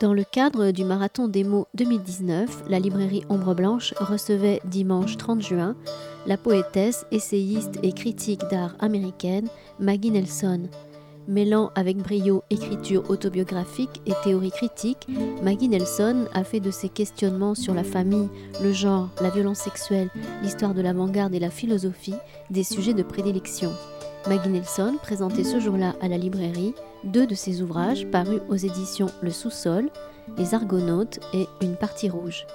Dans le cadre du Marathon des mots 2019, la librairie Ombre Blanche recevait dimanche 30 juin la poétesse, essayiste et critique d'art américaine Maggie Nelson. Mêlant avec brio écriture autobiographique et théorie critique, Maggie Nelson a fait de ses questionnements sur la famille, le genre, la violence sexuelle, l'histoire de l'avant-garde et la philosophie des sujets de prédilection. Maggie Nelson présentait ce jour-là à la librairie deux de ses ouvrages parus aux éditions Le Sous-sol, Les Argonautes et Une partie rouge.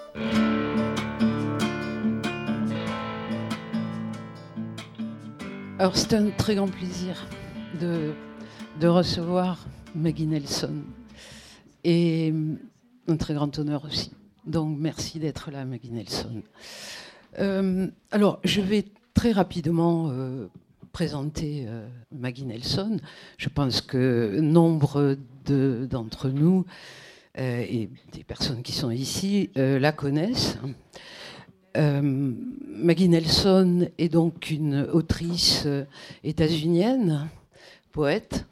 Alors c'est un très grand plaisir de, recevoir Maggie Nelson et un très grand honneur aussi. Donc merci d'être là Maggie Nelson. Euh, alors je vais très rapidement euh, présenter euh, Maggie Nelson. Je pense que nombre d'entre nous euh, et des personnes qui sont ici euh, la connaissent. Maggie Nelson est donc une autrice états-unienne, poète,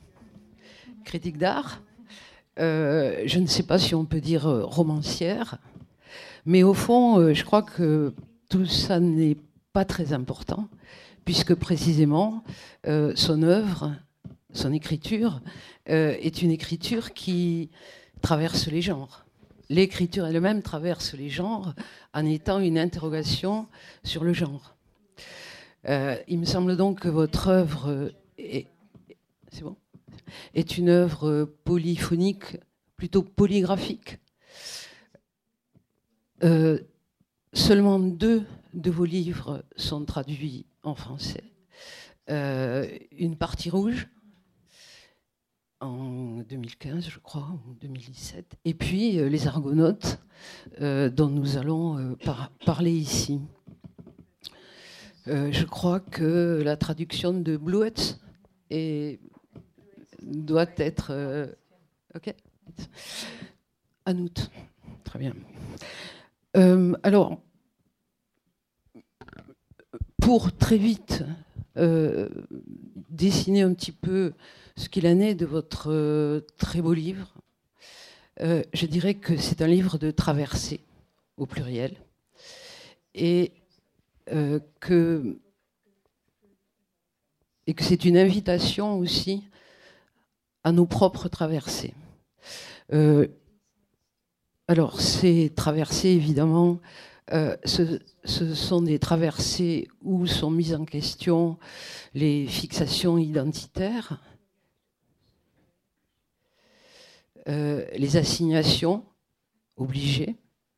critique d'art. je ne sais pas si on peut dire romancière, mais au fond, je crois que tout ça n'est pas très important puisque précisément euh, son œuvre, son écriture, euh, est une écriture qui traverse les genres. L'écriture elle-même traverse les genres en étant une interrogation sur le genre. Euh, il me semble donc que votre œuvre est, une œuvre polyphonique, plutôt polygraphique. seulement deux de vos livres sont traduits en français. Euh, une partie rouge en 2015, je crois, ou 2017. Et puis euh, les Argonautes, euh, dont nous allons parler ici. je crois que la traduction de Bluets est, doit être. ok En août. Très bien. alors, pour très vite euh, dessiner un petit peu ce qu'il en est de votre euh, très beau livre, euh, je dirais que c'est un livre de traversée au pluriel et que et que c'est une invitation aussi à nos propres traversées. alors, ces traversées, évidemment, euh, ce, sont des traversées où sont mises en question les fixations identitaires, euh, les assignations obligées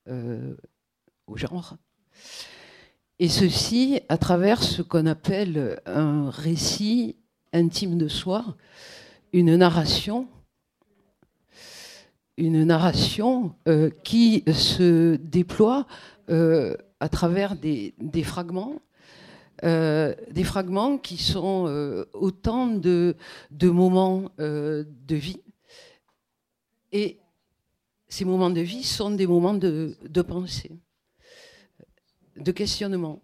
euh, au genre, et ceci à travers ce qu'on appelle un récit intime de soi, une narration une narration qui se déploie euh, à travers des, fragments. Euh, des fragments qui sont euh, autant de, moments de vie. Et ces moments de vie sont des moments de, de pensée, de questionnement,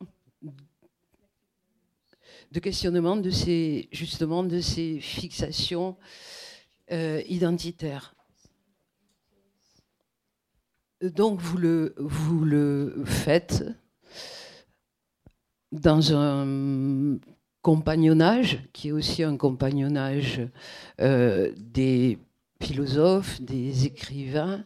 de questionnement de ces, justement de ces fixations identitaires donc vous le, faites dans un compagnonnage qui est aussi un compagnonnage euh, des philosophes, des écrivains,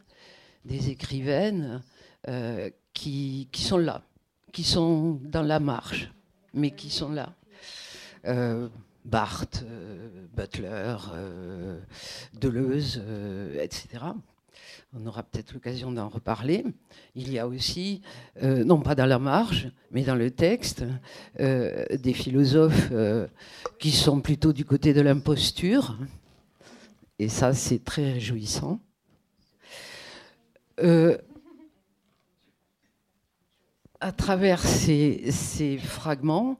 des écrivaines euh, qui, sont là, qui sont dans la marge, mais qui sont là. Euh, Barthes, Butler, Deleuze, etc on aura peut-être l'occasion d'en reparler. Il y a aussi, euh, non pas dans la marge, mais dans le texte, euh, des philosophes euh, qui sont plutôt du côté de l'imposture. Et ça, c'est très réjouissant. à travers ces, ces, fragments,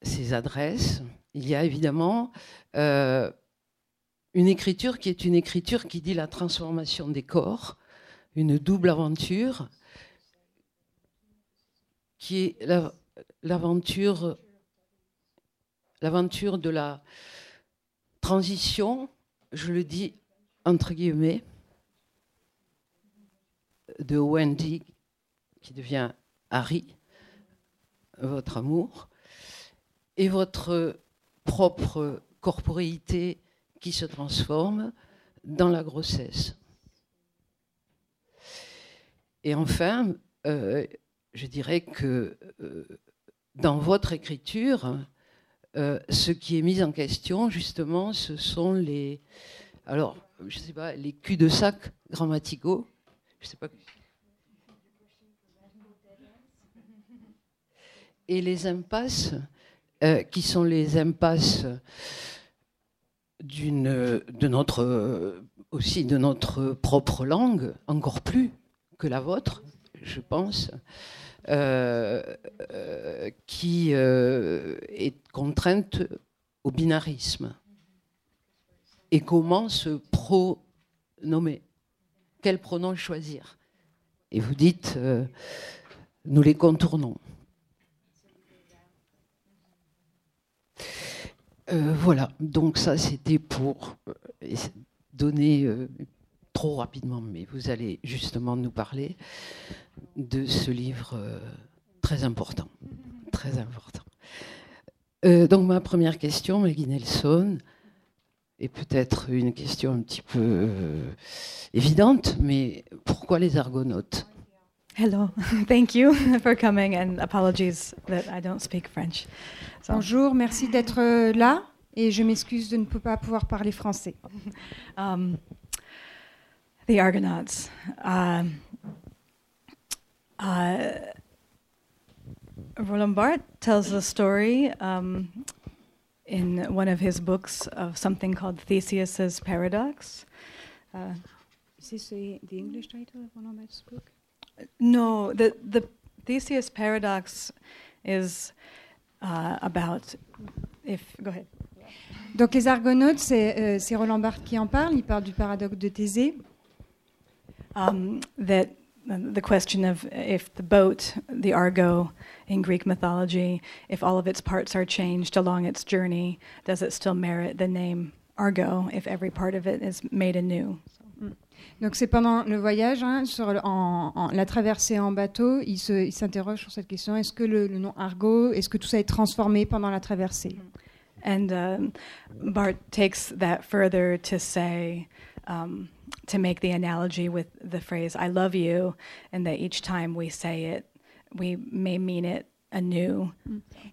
ces adresses, il y a évidemment une écriture qui est une écriture qui dit la transformation des corps, une double aventure, qui est l'aventure de la transition, je le dis entre guillemets, de Wendy, qui devient Harry, votre amour, et votre propre corporéité qui se transforme dans la grossesse. Et enfin, euh, je dirais que euh, dans votre écriture, euh, ce qui est mis en question, justement, ce sont les, alors, je sais pas, les culs-de-sac grammaticaux. Je sais pas. Et les impasses, qui sont les impasses de notre, aussi de notre propre langue, encore plus que la vôtre, je pense, euh, euh, qui euh, est contrainte au binarisme. Et comment se pronommer? Quel pronom choisir? Et vous dites, nous les contournons. Voilà, donc ça c'était pour donner trop rapidement, mais vous allez justement nous parler de ce livre euh, très important. Très important. Euh, donc ma première question, Maggie Nelson, est peut-être une question un petit peu euh, évidente, mais pourquoi les argonautes? Hello, thank you for coming and apologies that I don't speak French. Bonjour, merci d'être là et je m'excuse de ne pas pouvoir parler français. Um, the Argonauts. Uh, uh, Roland Barthes tells a story um, in one of his books of something called Theseus's Paradox. Uh, Is this the, the English title of Roland Barthes' book? No, the, the Theseus Paradox is uh, about. If go ahead. Donc les Argonautes, c'est euh, Roland Barthes qui en parle. Il parle du paradoxe de Thésée. um, that the question of if the boat, the Argo in Greek mythology, if all of its parts are changed along its journey, does it still merit the name Argo if every part of it is made anew? Donc c'est pendant le voyage, hein, sur la traversée en bateau, il s'interroge sur cette question. Est-ce que le, nom Argo, est-ce que tout ça est transformé pendant la traversée? And um, Bart takes that further to say um, to make the analogy with the phrase "I love you," and that each time we say it, we may mean it anew.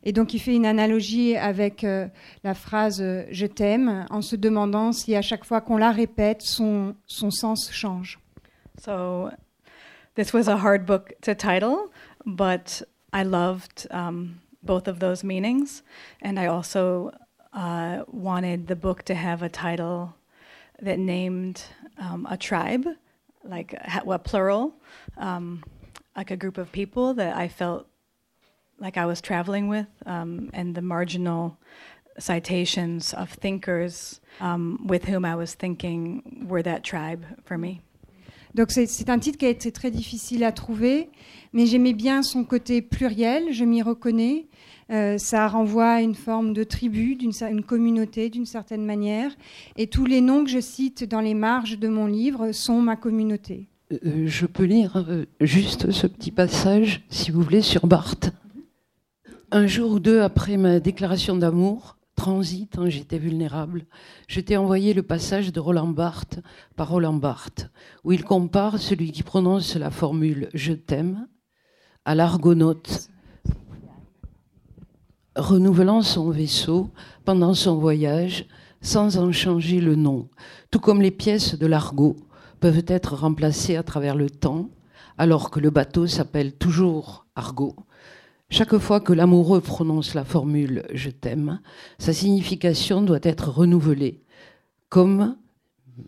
Et donc il fait une analogie avec euh, la phrase euh, "Je t'aime" en se demandant si à chaque fois qu'on la répète, son son sens change. So, this was a hard book to title, but I loved um, both of those meanings, and I also uh, wanted the book to have a title that named um, a tribe, like a plural, um, like a group of people that I felt like I was traveling with, um, and the marginal citations of thinkers um, with whom I was thinking were that tribe for me. Donc c'est un titre qui a été très difficile à trouver, mais j'aimais bien son côté pluriel, je m'y reconnais. Euh, ça renvoie à une forme de tribu, d'une une communauté d'une certaine manière. Et tous les noms que je cite dans les marges de mon livre sont ma communauté. Euh, je peux lire euh, juste ce petit passage, si vous voulez, sur Barthes. Un jour ou deux après ma déclaration d'amour, transit, hein, j'étais vulnérable, je t'ai envoyé le passage de Roland Barthes par Roland Barthes, où il compare celui qui prononce la formule Je t'aime à l'argonaute renouvelant son vaisseau pendant son voyage sans en changer le nom, tout comme les pièces de l'argot peuvent être remplacées à travers le temps, alors que le bateau s'appelle toujours Argot. Chaque fois que l'amoureux prononce la formule Je t'aime, sa signification doit être renouvelée, comme,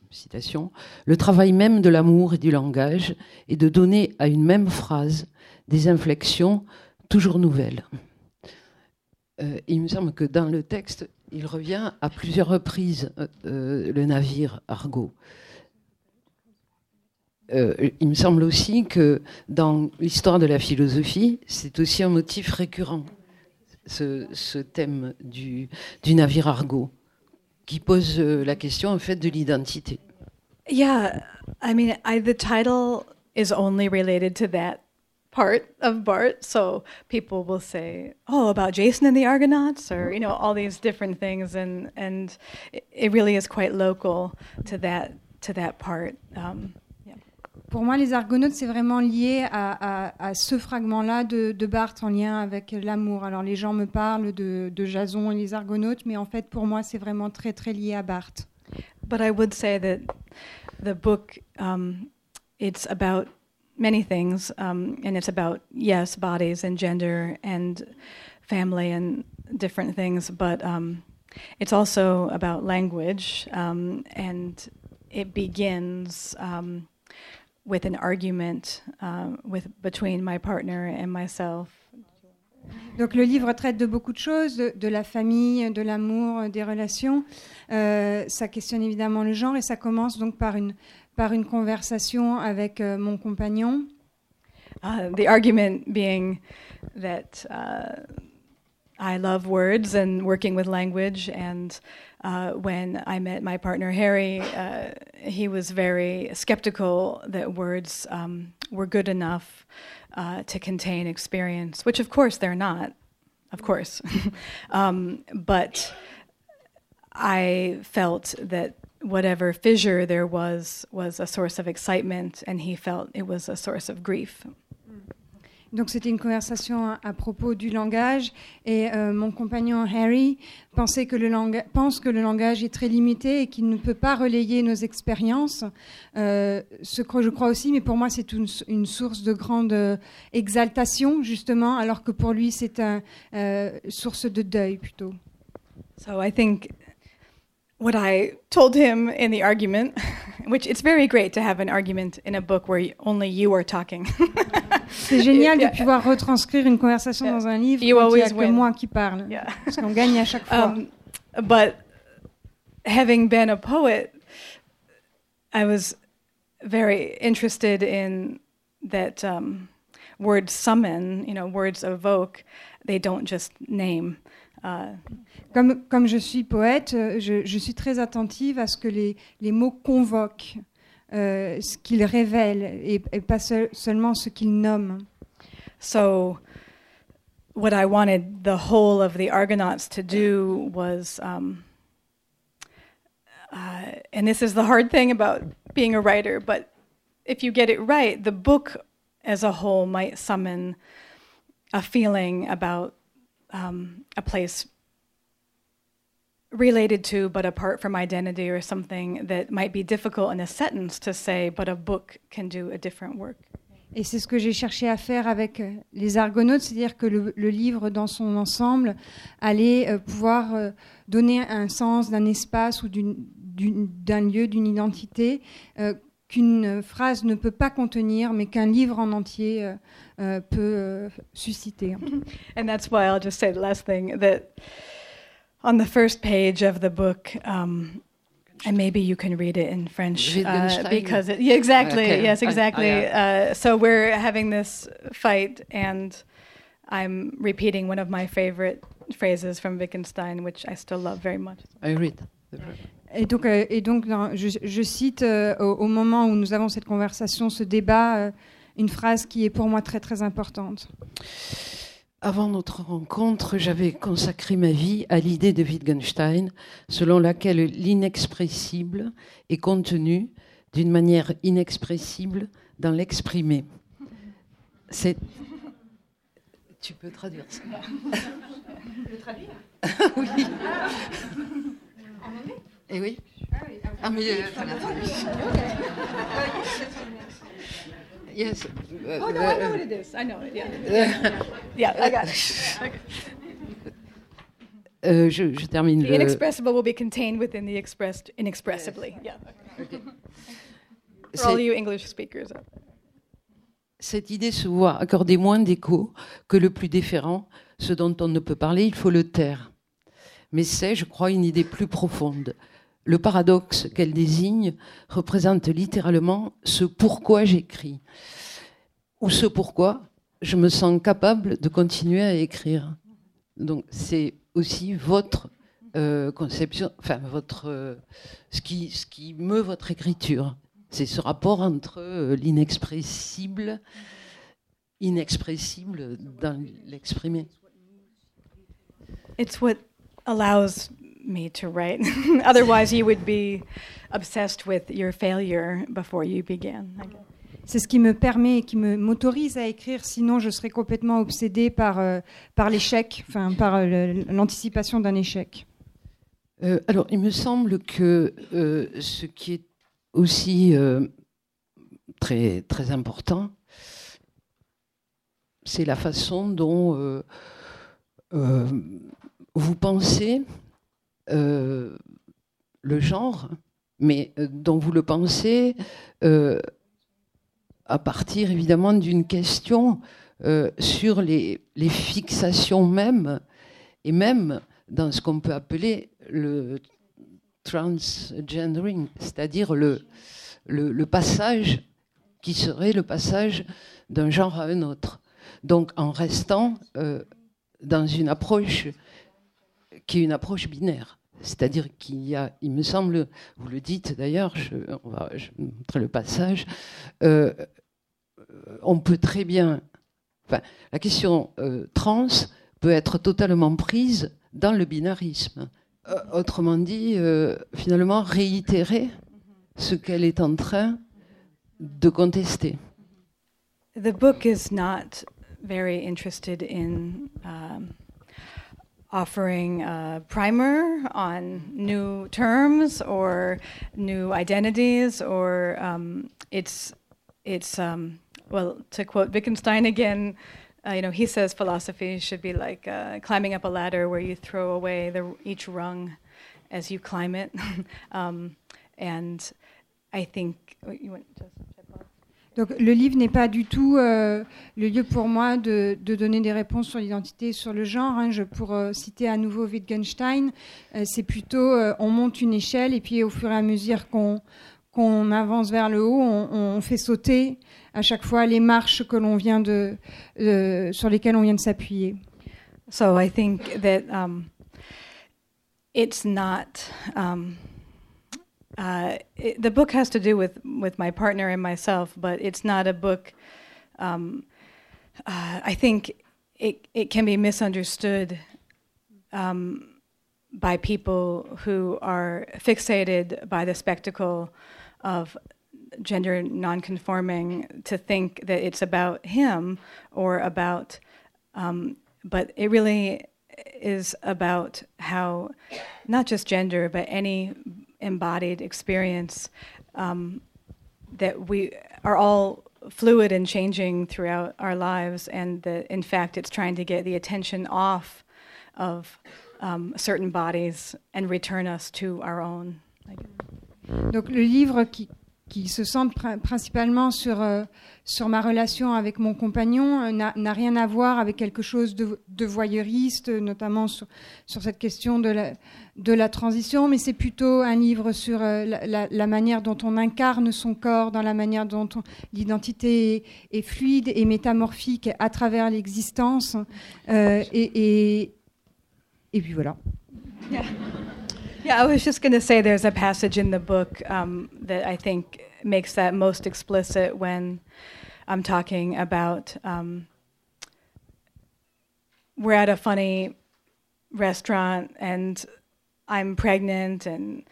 citation, le travail même de l'amour et du langage est de donner à une même phrase des inflexions toujours nouvelles. Euh, il me semble que dans le texte, il revient à plusieurs reprises euh, euh, le navire Argo. Il me semble aussi que dans l'histoire de la philosophie, c'est aussi un motif récurrent, ce, thème du, navire Argo, qui pose la question en fait de l'identité. Yeah, I mean, I, the title is only related to that part of Bart. So people will say, "Oh, about Jason and the Argonauts," or you know, all these different things, and and it really is quite local to that to that part. Um, Pour moi, les Argonautes, c'est vraiment lié à, ce fragment-là de, de, Barthes en lien avec l'amour. Alors, les gens me parlent de, de, Jason et les Argonautes, mais en fait, pour moi, c'est vraiment très, très lié à Barthes. But I would say that the book, um, it's about many things, um, and it's about, yes, bodies and gender and family and different things, but um, it's also about language, um, and it begins um, with an argument uh, with, between my partner and myself. Donc le livre traite de beaucoup de choses, de, de la famille, de l'amour, des relations. Euh, ça questionne évidemment le genre et ça commence donc par une, par une conversation avec euh, mon compagnon. Uh, the argument being that uh, I love words and working with language and uh, when I met my partner Harry, uh, he was very skeptical that words um, were good enough uh, to contain experience, which of course they're not, of course. um, but I felt that whatever fissure there was was a source of excitement, and he felt it was a source of grief. Donc c'était une conversation à, propos du langage et euh, mon compagnon Harry pensait que le pense que le langage est très limité et qu'il ne peut pas relayer nos expériences. Euh, ce que je crois aussi, mais pour moi c'est une, source de grande euh, exaltation justement, alors que pour lui c'est une source de deuil plutôt. So I think what I told him in the argument, which it's very great to have an argument in a book where only you are talking. C'est génial de pouvoir retranscrire une conversation dans un livre you où il n'y a que moi qui parle. Yeah. Parce qu'on gagne à chaque fois. Um, but having been a poet, I was very interested in that um, words summon, you know, words evoke, they don't just name. Comme, comme je suis poète, je, je, suis très attentive à ce que les, les mots convoquent. Euh, ce qu'il révèle et, pas seul, seulement ce qu'il nomme. So, what I wanted the whole of the Argonauts to do was, um, uh, and this is the hard thing about being a writer, but if you get it right, the book as a whole might summon a feeling about um, a place related to but apart from identity or something that might be difficult in a sentence to say, but a book can do a different work. Et c'est ce que j'ai cherché à faire avec euh, les Argonautes, c'est-à-dire que le, le, livre dans son ensemble allait euh, pouvoir euh, donner un sens d'un espace ou d'un lieu, d'une identité euh, qu'une phrase ne peut pas contenir, mais qu'un livre en entier euh, euh, peut susciter. And that's why I'll just say the last thing that on the first page of the book, um, and maybe you can read it in French uh, because it, yeah, exactly, okay. yes, exactly. Oh, yeah. uh, so we're having this fight, and I'm repeating one of my favorite phrases from Wittgenstein, which I still love very much. I read. Et donc, euh, et donc je, je cite euh, au, au, moment où nous avons cette conversation, ce débat, euh, une phrase qui est pour moi très très importante. Avant notre rencontre, j'avais consacré ma vie à l'idée de Wittgenstein, selon laquelle l'inexpressible est contenu d'une manière inexpressible dans l'exprimer. C'est. Tu peux traduire ça Je peux traduire Oui. En anglais? Eh oui. Ah, oui. ah mais. Euh, Yes. Oh no, I know what it is. I know it. Yeah. yeah, I got it. Okay. Euh, je, je, termine. The le... inexpressible will be contained within the expressed inexpressibly. Yes. Yeah. Okay. For all you English speakers. Cette idée se voit accorder moins d'écho que le plus déférent, ce dont on ne peut parler, il faut le taire. Mais c'est, je crois, une idée plus profonde, le paradoxe qu'elle désigne représente littéralement ce pourquoi j'écris, ou ce pourquoi je me sens capable de continuer à écrire. Donc c'est aussi votre euh, conception, enfin votre, euh, ce, qui, ce qui meut votre écriture. C'est ce rapport entre euh, l'inexpressible, inexpressible dans l'exprimer. Me to write. Otherwise, you would be obsessed with your failure before you began. C'est ce qui me permet, qui me m'autorise à écrire. Sinon, je serais complètement obsédée par euh, par l'échec, enfin par euh, l'anticipation d'un échec. Euh, alors, il me semble que ce qui est aussi très très important, c'est la façon dont vous pensez le genre, mais dont vous le pensez à partir évidemment d'une question euh, sur les, fixations même, et même dans ce qu'on peut appeler le transgendering, c'est-à-dire le, passage qui serait le passage d'un genre à un autre. Donc en restant euh, dans une approche qui est une approche binaire. C'est-à-dire qu'il y a, il me semble, vous le dites d'ailleurs, je, on montrer le passage, euh, on peut très bien. Enfin, la question euh, trans peut être totalement prise dans le binarisme. Euh, autrement dit, finalement, réitérer ce qu'elle est en train de contester. The book is not very interested in um, offering a primer on new terms or new identities, or um, it's it's um, well, to quote Wittgenstein again, uh, you know, he says philosophy should be like uh, climbing up a ladder where you throw away the, each rung as you climb it. um, and I think oh, you went just. Donc le livre n'est pas du tout euh, le lieu pour moi de, donner des réponses sur l'identité, sur le genre. Hein. Je, pour euh, citer à nouveau Wittgenstein, euh, c'est plutôt on monte une échelle et puis au fur et à mesure qu'on avance vers le haut, on, fait sauter à chaque fois les marches que l'on vient de, sur lesquelles on vient de s'appuyer. So I think that um, it's not. Um, uh, it, the book has to do with with my partner and myself, but it's not a book. Um, uh, I think it it can be misunderstood um, by people who are fixated by the spectacle of gender nonconforming to think that it's about him or about, um, but it really is about how not just gender, but any embodied experience um, that we are all fluid and changing throughout our lives, and that in fact it's trying to get the attention off of um, certain bodies and return us to our own. Donc le livre qui, qui se centre principalement sur, euh, sur ma relation avec mon compagnon, euh, n'a rien à voir avec quelque chose de, voyeuriste, notamment sur, sur, cette question de la, de la transition, mais c'est plutôt un livre sur euh, la, manière dont on incarne son corps, dans la manière dont l'identité est, fluide et métamorphique à travers l'existence. Et, et, puis voilà. Yeah. I was just going to say there's a passage in the book um, that I think makes that most explicit when I'm talking about um, we're at a funny restaurant and I'm pregnant, and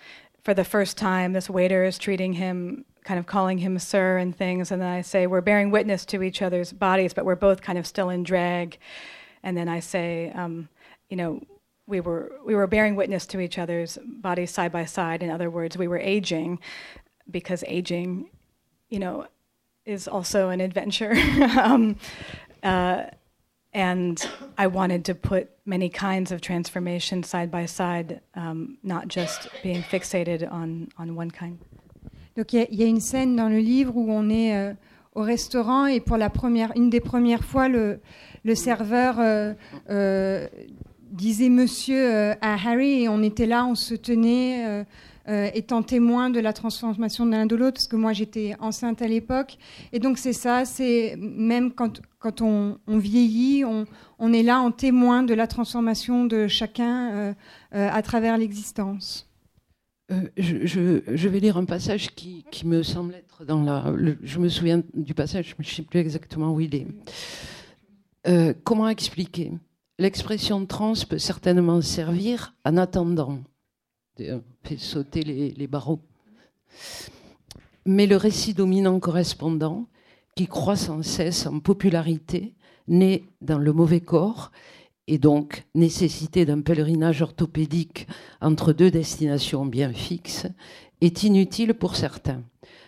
for the first time, this waiter is treating him, kind of calling him sir and things. And then I say, We're bearing witness to each other's bodies, but we're both kind of still in drag. And then I say, um, You know, we were we were bearing witness to each other's bodies side by side. In other words, we were aging, because aging, you know, is also an adventure. um, uh, and I wanted to put many kinds of transformation side by side, um, not just being fixated on on one kind. Donc il y, y, a une scène dans le livre où on est euh, au restaurant et pour la première, une des premières fois, le, le serveur euh, euh, disait monsieur euh, à Harry et on était là, on se tenait euh, euh, étant témoin de la transformation de l'un de l'autre parce que moi j'étais enceinte à l'époque et donc c'est ça, c'est même quand, quand on, vieillit, on, est là en témoin de la transformation de chacun à travers l'existence. Je, vais lire un passage qui, me semble être dans la. je me souviens du passage, je ne sais plus exactement où il est. Comment expliquer? L'expression trans peut certainement servir en attendant. Fait sauter les, les barreaux. Mais le récit dominant correspondant, qui croît sans cesse en popularité, né dans le mauvais corps et donc nécessité d'un pèlerinage orthopédique entre deux destinations bien fixes, est inutile pour certains,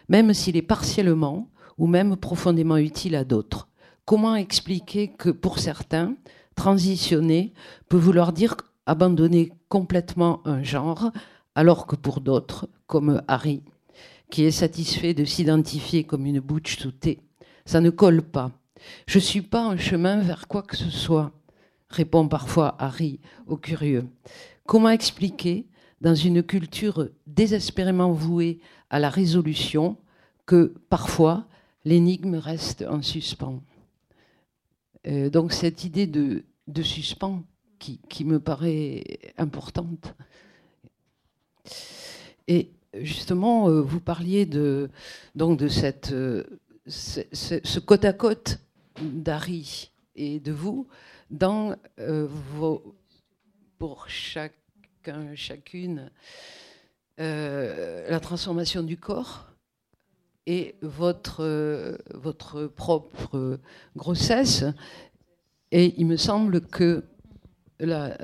même s'il est partiellement ou même profondément utile à d'autres. Comment expliquer que pour certains, transitionner peut vouloir dire abandonner complètement un genre, alors que pour d'autres, comme Harry, qui est satisfait de s'identifier comme une bouche sous ça ne colle pas. Je ne suis pas en chemin vers quoi que ce soit répond parfois Harry au curieux. Comment expliquer, dans une culture désespérément vouée à la résolution, que parfois l'énigme reste en suspens? Euh, Donc cette idée de, suspens qui, me paraît importante. Et justement, euh, vous parliez de, donc de cette, euh, ce côte à côte d'Harry et de vous dans euh, pour chacun, chacune, la transformation du corps et votre, votre propre grossesse. Et il me semble que la,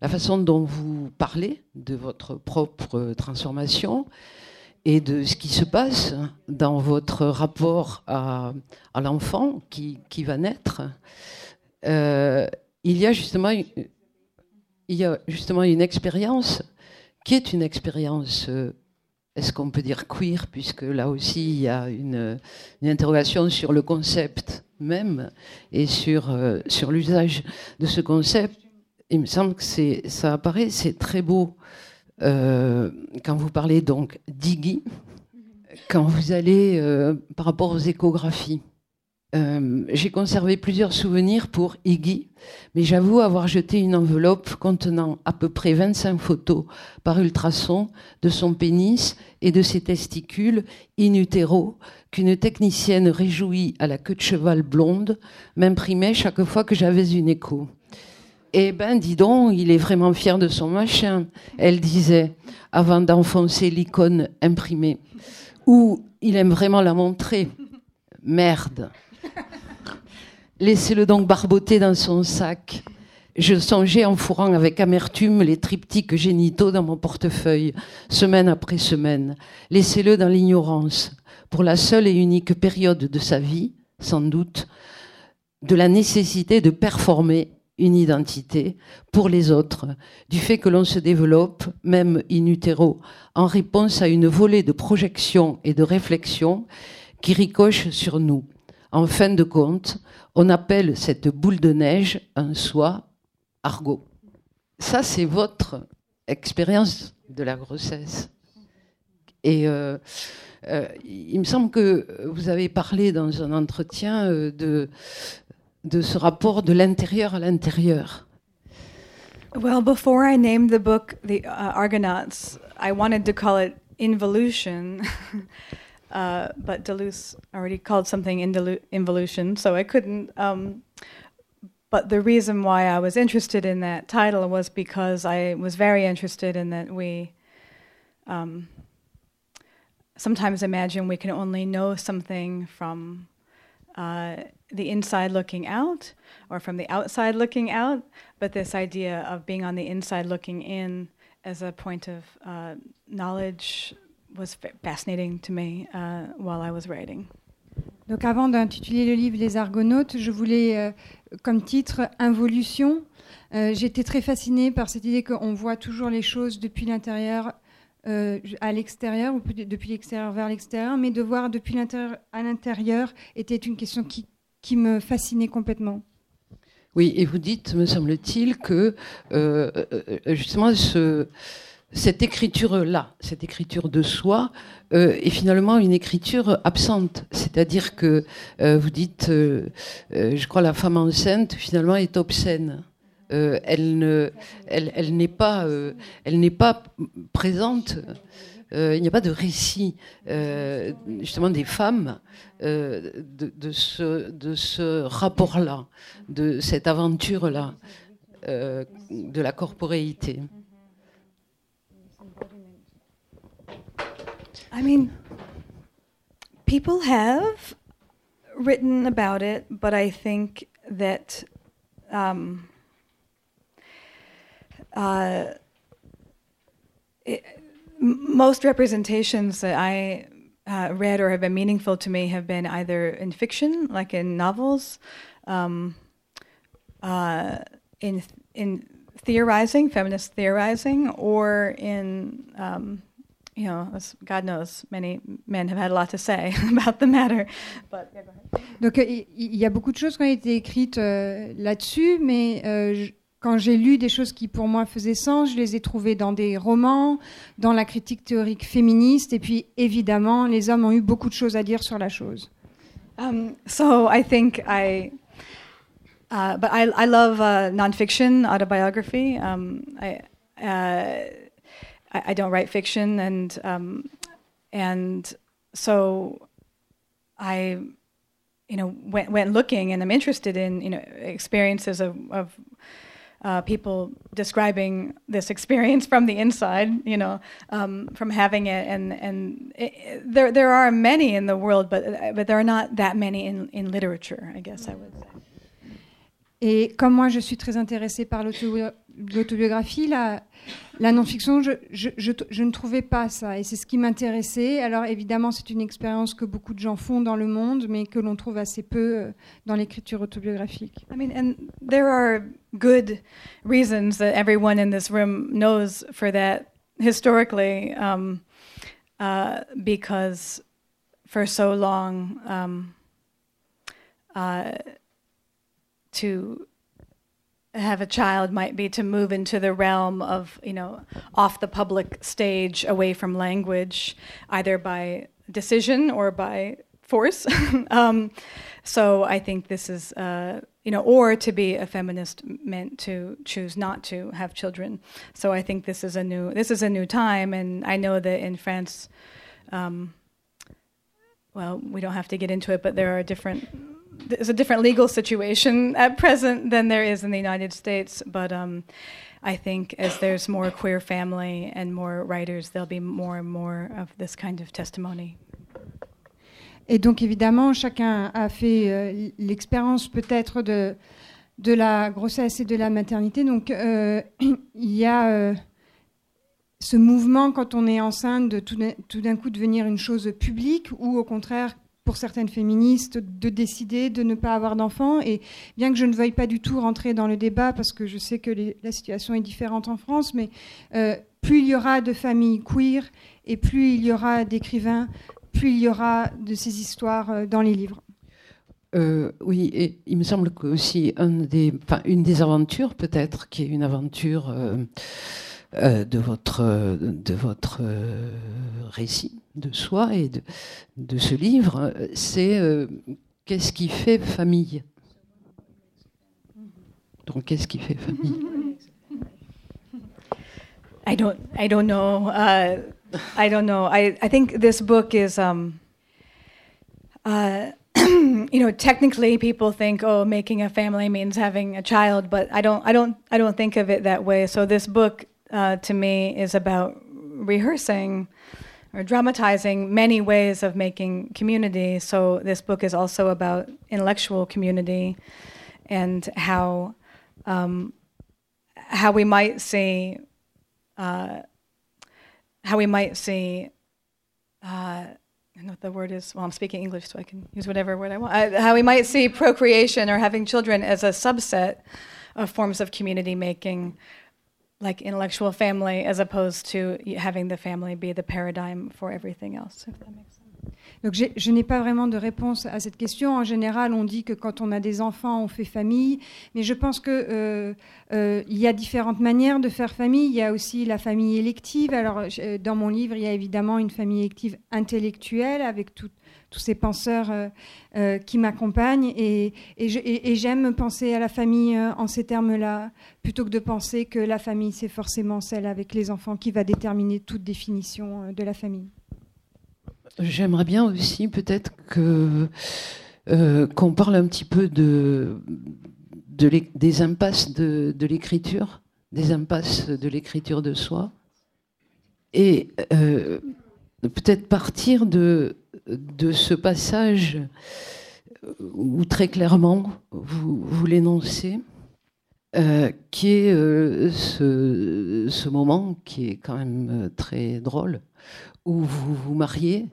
la, façon dont vous parlez de votre propre transformation et de ce qui se passe dans votre rapport à, l'enfant qui, qui, va naître, euh, il y a justement il y a justement une expérience qui est une expérience, euh, est-ce qu'on peut dire queer, puisque là aussi il y a une, interrogation sur le concept même et sur, euh, sur l'usage de ce concept? Il me semble que ça apparaît, c'est très beau quand vous parlez donc d'Iggy, quand vous allez par rapport aux échographies. Euh, j'ai conservé plusieurs souvenirs pour Iggy, mais j'avoue avoir jeté une enveloppe contenant à peu près 25 photos par ultrason de son pénis et de ses testicules in utero qu'une technicienne réjouie à la queue de cheval blonde m'imprimait chaque fois que j'avais une écho. Eh ben, dis donc, il est vraiment fier de son machin, elle disait, avant d'enfoncer l'icône imprimée. Ou il aime vraiment la montrer. Merde. Laissez-le donc barboter dans son sac. Je songeais en fourrant avec amertume les triptyques génitaux dans mon portefeuille, semaine après semaine. Laissez-le dans l'ignorance, pour la seule et unique période de sa vie, sans doute, de la nécessité de performer une identité pour les autres, du fait que l'on se développe, même in utero, en réponse à une volée de projections et de réflexions qui ricochent sur nous. En fin de compte, on appelle cette boule de neige un soi argot. Ça, c'est votre expérience de la grossesse. Et euh, euh, il me semble que vous avez parlé dans un entretien euh, de, ce rapport de l'intérieur à l'intérieur. Well, before I named the book The uh, Argonauts, I wanted to call it Involution. Uh, but Deleuze already called something involution, so I couldn't. Um, but the reason why I was interested in that title was because I was very interested in that we um, sometimes imagine we can only know something from uh, the inside looking out or from the outside looking out, but this idea of being on the inside looking in as a point of uh, knowledge was fascinating to me uh, while I was writing. Donc avant d'intituler le livre Les Argonautes, je voulais euh, comme titre Involution. Euh, J'étais très fascinée par cette idée qu'on voit toujours les choses depuis l'intérieur euh, à l'extérieur, ou depuis l'extérieur vers l'extérieur, mais de voir depuis l'intérieur à l'intérieur était une question qui, qui me fascinait complètement. Oui, et vous dites, me semble-t-il, que justement ce cette écriture-là, cette écriture de soi, euh, est finalement une écriture absente. C'est-à-dire que euh, vous dites, euh, je crois, la femme enceinte, finalement, est obscène. elle ne, elle, elle n'est pas, présente. Il n'y a pas de récit justement des femmes de, ce, de ce rapport-là, de cette aventure-là, de la corporéité. I mean, people have written about it, but I think that um, uh, it, most representations that I uh, read or have been meaningful to me have been either in fiction, like in novels, um, uh, in in theorizing, feminist theorizing, or in um, you know, as God knows, many men have had a lot to say about the matter. But yeah, go ahead. Donc il y a beaucoup de choses qui ont été écrites euh, là-dessus, mais euh, je- quand j'ai lu des choses qui pour moi faisaient sens, je les ai trouvées dans des romans, dans la critique théorique féministe, et puis évidemment, les hommes ont eu beaucoup de choses à dire sur la chose. Um, so I think I, uh, but I, I love uh, nonfiction, autobiography. Um, I, uh, I, I don't write fiction, and um, and so I, you know, went went looking, and I'm interested in you know experiences of of. Uh, people describing this experience from the inside, you know, um, from having it, and and it, it- there there are many in the world, but but there are not that many in in literature. I guess I would say. Et comme moi, je suis très intéressée par l'autobiographie, la, la non-fiction, je, ne trouvais pas ça. Et c'est ce qui m'intéressait. Alors évidemment, c'est une expérience que beaucoup de gens font dans le monde, mais que l'on trouve assez peu euh, dans l'écriture autobiographique. I mean, and there are good reasons that everyone in this room knows for that historically, um, uh, because for so long, um, uh, have a child might be to move into the realm of, you know, off the public stage, away from language, either by decision or by force. um, so I think this is, uh, you know, or to be a feminist meant to choose not to have children. So I think this is a new this is a new time, and I know that in France, um, well, we don't have to get into it, but there are different. There's a different legal situation at present than there is in the United States, but um, I think as there's more queer family and more writers, there'll be more and more of this kind of testimony. Et donc évidemment, chacun a fait euh, l'expérience peut-être de, de la grossesse et de la maternité. Donc euh, il y a euh, ce mouvement quand on est enceinte de tout d'un- coup devenir une chose publique ou au contraire pour certaines féministes de décider de ne pas avoir d'enfants. Et bien que je ne veuille pas du tout rentrer dans le débat parce que je sais que la situation est différente en France, mais euh, plus il y aura de familles queer et plus il y aura d'écrivains plus il y aura de ces histoires euh, dans les livres. Euh, oui, et il me semble que aussi une des aventures, peut-être, qui est une aventure euh, de votre, de votre euh, récit de soi et de, de ce livre, c'est euh, qu'est-ce qui fait famille? Donc, qu'est-ce qui fait famille? I don't. I don't know. Uh, I don't know. I, I think this book is. Um, uh, you know, technically, people think, "Oh, making a family means having a child," but I don't. I don't. I don't think of it that way. So this book, uh, to me, is about rehearsing or dramatizing many ways of making community. So this book is also about intellectual community and how um, how we might see uh, how we might see. Uh, I don't know what the word is. Well, I'm speaking English, so I can use whatever word I want. Uh, how we might see procreation or having children as a subset of forms of community making, like intellectual family, as opposed to having the family be the paradigm for everything else. Donc je n'ai pas vraiment de réponse à cette question. En général, on dit que quand on a des enfants, on fait famille. Mais je pense qu'il euh, euh, y a différentes manières de faire famille. Il y a aussi la famille élective. Alors dans mon livre, il y a évidemment une famille élective intellectuelle avec tous ces penseurs euh, qui m'accompagnent. Et, j'aime penser à la famille en ces termes-là, plutôt que de penser que la famille, c'est forcément celle avec les enfants qui va déterminer toute définition de la famille. J'aimerais bien aussi peut-être euh, qu'on parle un petit peu de, des impasses de, l'écriture, des impasses de l'écriture de soi, et euh, peut-être partir de, de ce passage où très clairement vous, l'énoncez. Euh, qui est ce, ce, moment qui est quand même très drôle, où vous vous mariez.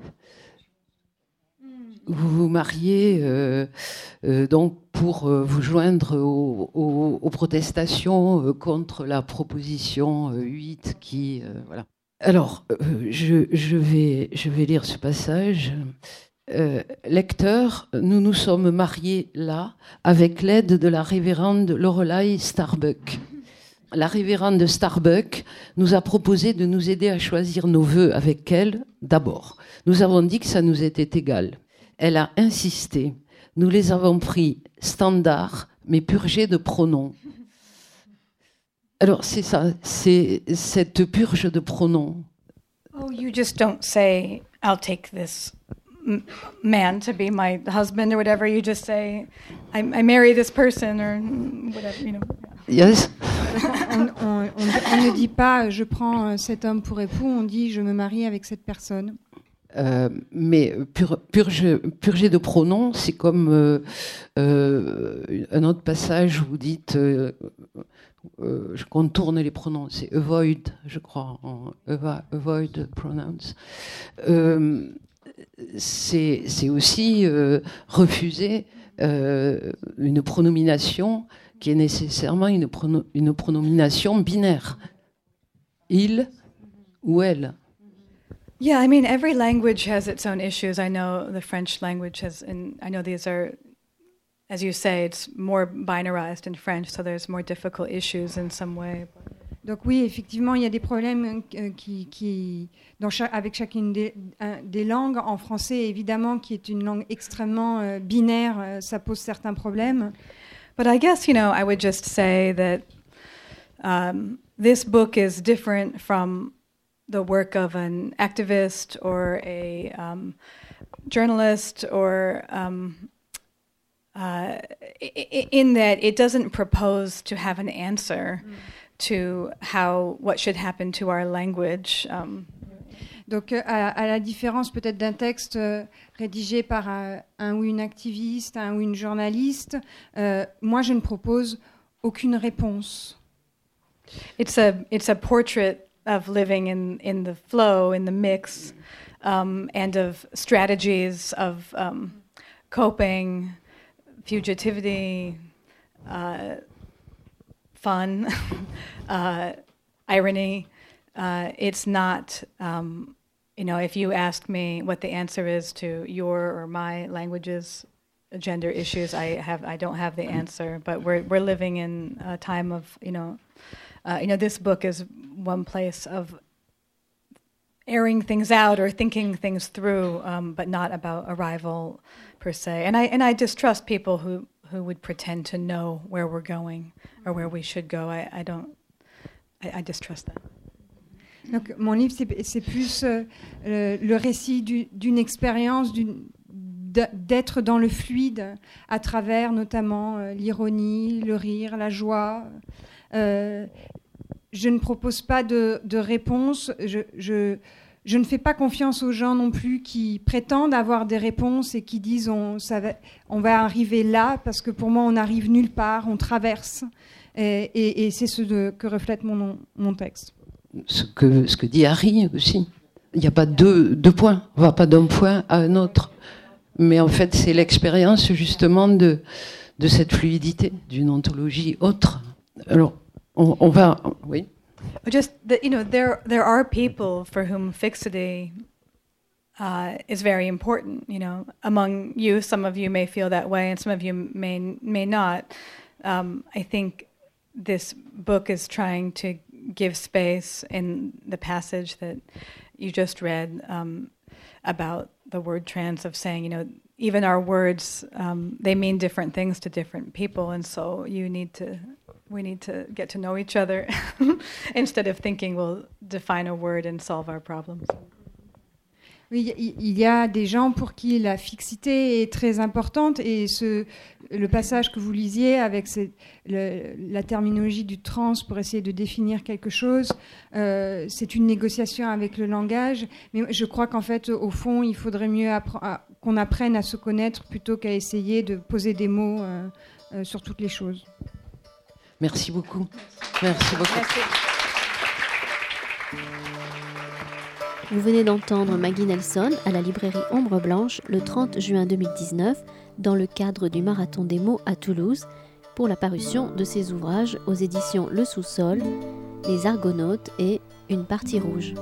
Vous vous mariez euh, euh, donc pour euh, vous joindre aux, protestations contre la proposition 8 qui voilà. Alors je, je, vais lire ce passage. lecteur, nous nous sommes mariés là avec l'aide de la révérende Lorelai Starbuck la révérende Starbuck nous a proposé de nous aider à choisir nos vœux avec elle d'abord. Nous avons dit que ça nous était égal. Elle a insisté. Nous les avons pris standard, mais purgés de pronoms. Alors c'est ça, c'est cette purge de pronoms. Oh, you just don't say, I'll take this man to be my husband or whatever. You just say, I, I marry this person or whatever, you know. Yes. on, on, ne dit pas je prends euh, cet homme pour époux, on dit je me marie avec cette personne. Euh, mais purger, purger, de pronoms, c'est comme euh, euh, un autre passage où vous dites, euh, je contourne les pronoms, c'est avoid, je crois, en, avoid pronouns. c'est aussi refuser une pronomination qui est nécessairement une, une pronomination binaire. Il ou elle. Yeah, I mean, every language has its own issues. I know the French language has, and I know these are, as you say, it's more binarized in French, so there's more difficult issues in some way. Donc oui, effectivement, il y a des problèmes euh, qui, qui dans cha avec chacune des, des, langues. En français, évidemment, qui est une langue extrêmement euh, binaire, euh, ça pose certains problèmes. But I guess, you know, I would just say that um, this book is different from the work of an activist or a um, journalist or um, uh, in that it doesn't propose to have an answer mm. to how what should happen to our language. Um, Donc, euh, à, à, la différence peut-être d'un texte euh, rédigé par un, un, ou une activiste, un ou une journaliste, euh, moi, je ne propose aucune réponse. It's a, it's a portrait of living in, in the flow, in the mix, um, and of strategies of um, coping, fugitivity, uh, fun, uh, irony. Uh, it's not um, you know, if you ask me what the answer is to your or my languages, gender issues, I have I don't have the answer. But we're we're living in a time of you know, uh, you know, this book is one place of airing things out or thinking things through, um, but not about arrival per se. And I and I distrust people who who would pretend to know where we're going or where we should go. I, don't. I, distrust that. Donc, mon livre, c'est plus euh, le récit d'une expérience, d'être dans le fluide à travers notamment euh, l'ironie, le rire, la joie. Euh, je ne propose pas de, réponse. Je, ne fais pas confiance aux gens non plus qui prétendent avoir des réponses et qui disent on, va, arriver là parce que pour moi on n'arrive nulle part, on traverse. Et, c'est ce que reflète mon, texte ce que, dit Harry aussi. Il n'y a pas deux, points, on va pas d'un point à un autre. Mais en fait, c'est l'expérience justement de, de cette fluidité, d'une ontologie autre. Alors, on, on va. Oui. Just that, you know, there, there are people for whom fixity uh, is very important. You know, among you, some of you may feel that way, and some of you may may not. Um, I think this book is trying to give space in the passage that you just read um, about the word trans of saying, you know, even our words um, they mean different things to different people, and so you need to we need to get to know each other instead of thinking we'll define a word and solve our problems. Oui, il y a des gens pour qui la fixité est très importante et le passage que vous lisiez avec la terminologie du trans pour essayer de définir quelque chose, euh, c'est une négociation avec le langage. Mais je crois qu'en fait, au fond, il faudrait mieux qu'on apprenne à se connaître plutôt qu'à essayer de poser des mots euh, euh, sur toutes les choses. Merci beaucoup. Merci beaucoup. Vous venez d'entendre Maggie Nelson à la librairie Ombre Blanche le 30 juin 2019 dans le cadre du Marathon des mots à Toulouse pour la parution de ses ouvrages aux éditions Le Sous-sol, Les Argonautes et Une partie rouge.